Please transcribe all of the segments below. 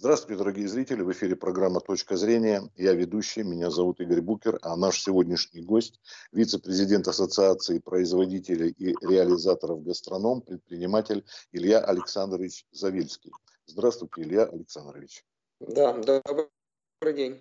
Здравствуйте, дорогие зрители. В эфире программа «Точка зрения». Я ведущий, меня зовут Игорь Букер, а наш сегодняшний гость – вице-президент Ассоциации производителей и реализаторов гастроном, предприниматель Илья Александрович Завильский. Здравствуйте, Илья Александрович. Да, добрый день.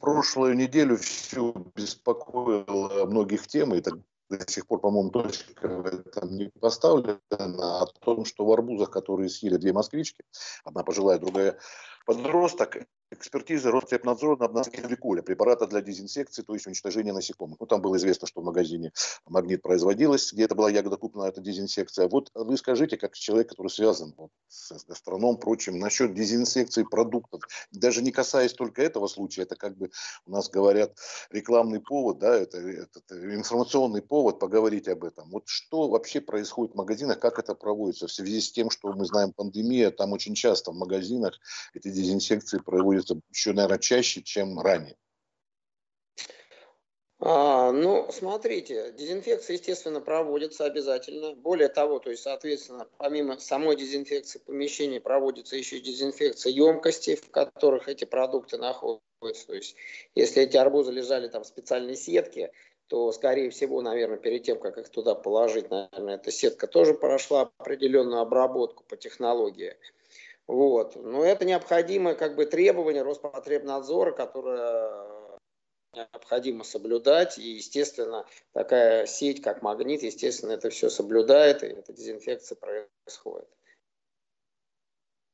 Прошлую неделю все беспокоило многих тем, и так до сих пор, по-моему, точка этом не поставлена, о том, что в арбузах, которые съели две москвички, одна пожилая, другая подросток, экспертизы Роспотребнадзора на обнаружение коля, препарата для дезинсекции, то есть уничтожения насекомых. Ну, там было известно, что в магазине «Магнит» производилась, где это была ягода куплена, эта дезинсекция. Вот вы скажите, как человек, который связан вот, с гастрономом, прочим, насчет дезинсекции продуктов, даже не касаясь только этого случая, это как бы у нас говорят рекламный повод, да, это, это, это информационный повод поговорить об этом. Вот что вообще происходит в магазинах, как это проводится в связи с тем, что мы знаем пандемия, там очень часто в магазинах эти дезинсекции проводятся еще, наверное, чаще, чем ранее. А, ну, смотрите, дезинфекция, естественно, проводится обязательно. Более того, то есть, соответственно, помимо самой дезинфекции помещений проводится еще дезинфекция емкостей, в которых эти продукты находятся. То есть, если эти арбузы лежали там в специальной сетке, то, скорее всего, наверное, перед тем, как их туда положить, наверное, эта сетка тоже прошла определенную обработку по технологии. Вот. Но это необходимое как бы требование Роспотребнадзора, которое необходимо соблюдать. И, естественно, такая сеть, как магнит, естественно, это все соблюдает, и эта дезинфекция происходит.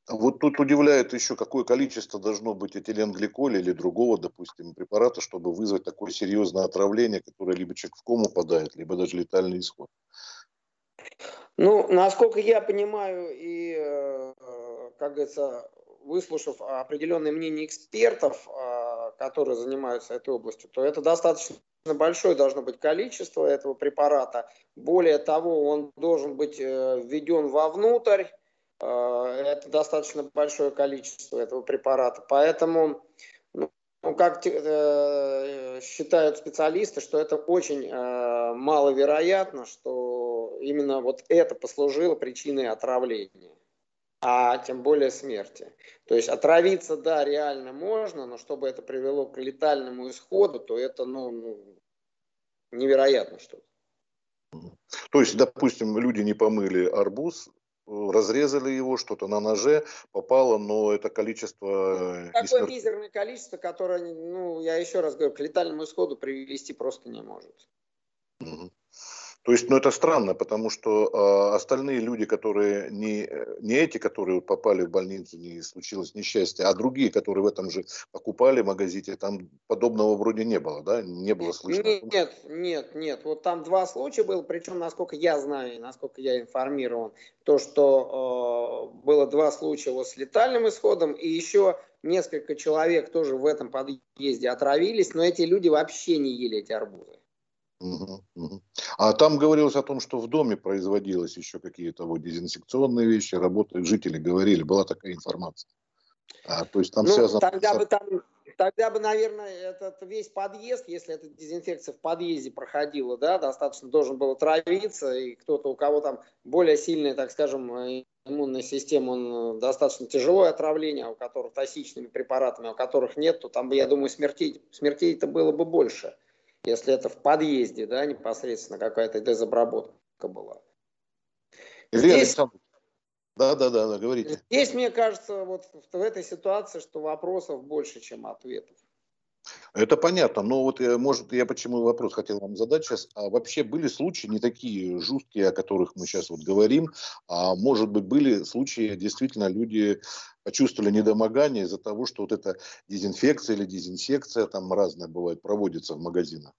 Вот тут удивляет еще, какое количество должно быть этиленгликоля или другого, допустим, препарата, чтобы вызвать такое серьезное отравление, которое либо человек в кому падает, либо даже летальный исход. Ну, насколько я понимаю, и э, как говорится, выслушав определенное мнение экспертов, а, которые занимаются этой областью, то это достаточно большое должно быть количество этого препарата. Более того, он должен быть э, введен вовнутрь. Э, это достаточно большое количество этого препарата. Поэтому, ну, как э, считают специалисты, что это очень маловероятно, что именно вот это послужило причиной отравления а тем более смерти. То есть отравиться, да, реально можно, но чтобы это привело к летальному исходу, то это, ну, ну невероятно что-то. То есть, допустим, люди не помыли арбуз, разрезали его, что-то на ноже попало, но это количество... Ну, такое мизерное количество, которое, ну, я еще раз говорю, к летальному исходу привести просто не может. Угу. То есть, ну это странно, потому что э, остальные люди, которые не, не эти, которые попали в больницу, не случилось несчастье, а другие, которые в этом же покупали в магазине, там подобного вроде не было, да? Не было слышно? Нет, нет, нет. Вот там два случая было, причем, насколько я знаю, насколько я информирован, то, что э, было два случая вот с летальным исходом, и еще несколько человек тоже в этом подъезде отравились, но эти люди вообще не ели эти арбузы. Угу, угу. А там говорилось о том, что в доме производилось еще какие-то вот дезинфекционные вещи, работают жители говорили, была такая информация. А, то есть там ну, связано... Тогда бы там, тогда бы, наверное, этот весь подъезд, если эта дезинфекция в подъезде проходила, да, достаточно должен был отравиться, и кто-то, у кого там более сильная, так скажем, иммунная система, он достаточно тяжелое отравление, а у которых токсичными препаратами, а у которых нет, то там, я думаю, смертей, смертей-то было бы больше если это в подъезде, да, непосредственно какая-то дезобработка была. Здесь, да, да, да, да, говорите. Здесь, мне кажется, вот в этой ситуации, что вопросов больше, чем ответов. Это понятно, но вот, э, может, я почему вопрос хотел вам задать сейчас. А вообще были случаи не такие жесткие, о которых мы сейчас вот говорим, а может быть были случаи, действительно люди почувствовали недомогание из-за того, что вот эта дезинфекция или дезинсекция, там разная бывает, проводится в магазинах?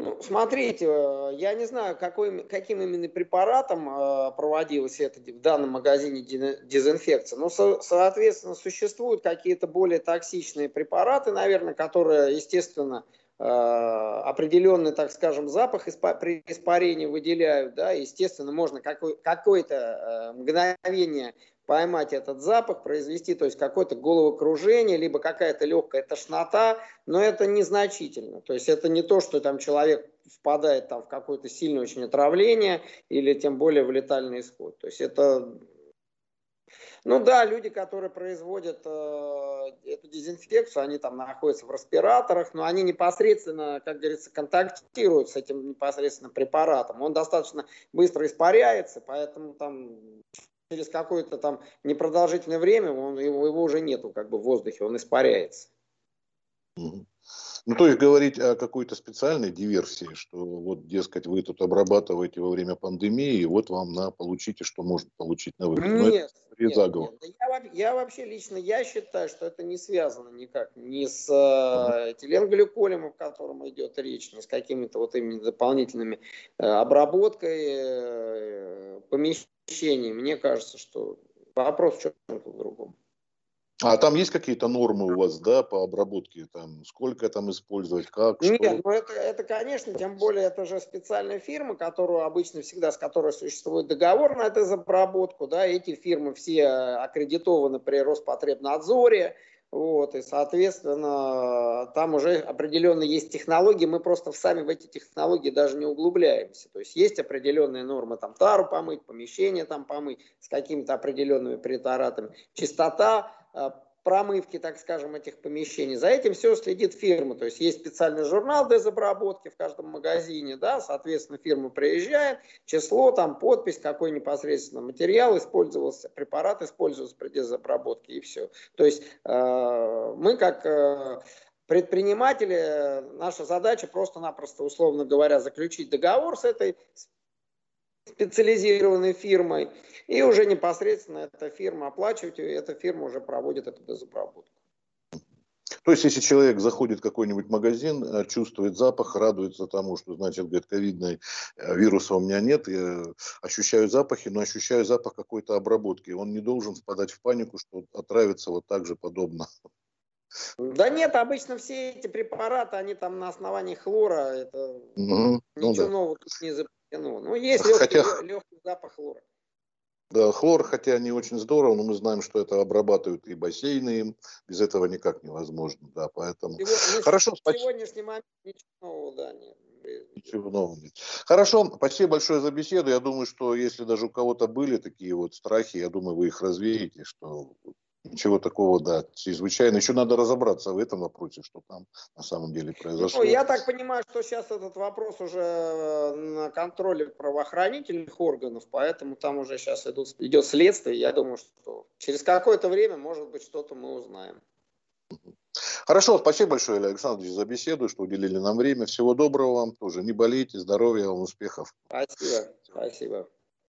Ну, смотрите, э, я не знаю, какой, каким именно препаратом э, проводилась это в данном магазине дезинфекция, но, соответственно, существуют какие-то более токсичные препараты, наверное, которые, естественно, э, определенный, так скажем, запах при испарении выделяют, да, естественно, можно какое-то мгновение поймать этот запах, произвести, то есть какое-то головокружение, либо какая-то легкая тошнота, но это незначительно. То есть это не то, что там человек впадает там в какое-то сильное очень отравление или тем более в летальный исход. То есть это Ну да, люди, которые производят э, эту дезинфекцию, они там находятся в респираторах, но они непосредственно, как говорится, контактируют с этим непосредственно препаратом. Он достаточно быстро испаряется, поэтому там через какое-то там непродолжительное время он, его, его уже нету как бы в воздухе, он испаряется. Ну, то есть говорить о какой-то специальной диверсии, что вот, дескать, вы тут обрабатываете во время пандемии, и вот вам на получите, что можно получить на выходе. Ну, нет, нет, заговор. нет. Я, я вообще лично, я считаю, что это не связано никак ни с э, этиленглюколем, о котором идет речь, ни с какими-то вот именно дополнительными э, обработкой э, помещений. Мне кажется, что вопрос в чем-то другом. А там есть какие-то нормы у вас, да, по обработке, там, сколько там использовать, как, Нет, что? ну это, это, конечно, тем более это же специальная фирма, которую обычно всегда, с которой существует договор на эту обработку, да, эти фирмы все аккредитованы при Роспотребнадзоре, вот, и, соответственно, там уже определенно есть технологии, мы просто сами в эти технологии даже не углубляемся. То есть есть определенные нормы, там тару помыть, помещение там помыть с какими-то определенными препаратами. Чистота Э, промывки, так скажем, этих помещений. За этим все следит фирма. То есть есть специальный журнал дезобработки в каждом магазине, да, соответственно, фирма приезжает, число, там, подпись, какой непосредственно материал использовался, препарат использовался при дезобработке и все. То есть э, мы как э, предприниматели, наша задача просто-напросто, условно говоря, заключить договор с этой специализированной фирмой, и уже непосредственно эта фирма оплачивает, и эта фирма уже проводит эту дезобработку. То есть, если человек заходит в какой-нибудь магазин, э, чувствует запах, радуется тому, что, значит, говорит, ковидный э, вируса у меня нет, я ощущаю запахи, но ощущаю запах какой-то обработки. Он не должен впадать в панику, что отравится вот так же подобно. Да нет, обычно все эти препараты, они там на основании хлора, это угу, ничего ну да. нового тут не запрещено. Ну, есть легкий, Хотя... легкий запах хлора. Да, хлор, хотя не очень здорово, но мы знаем, что это обрабатывают и бассейны им. Без этого никак невозможно, да, поэтому... Сегодня, Хорошо, спасибо. Сегодняшний момент ничего нового, да, нет. Ничего нового нет. Хорошо, спасибо большое за беседу. Я думаю, что если даже у кого-то были такие вот страхи, я думаю, вы их развеете, что Ничего такого, да, чрезвычайно. Еще надо разобраться в этом вопросе, что там на самом деле произошло. Ну, я так понимаю, что сейчас этот вопрос уже э, на контроле правоохранительных органов, поэтому там уже сейчас идут, идет следствие. Я думаю, что через какое-то время, может быть, что-то мы узнаем. Хорошо, спасибо большое, Александр за беседу, что уделили нам время. Всего доброго вам тоже. Не болейте, здоровья вам, успехов. Спасибо, спасибо.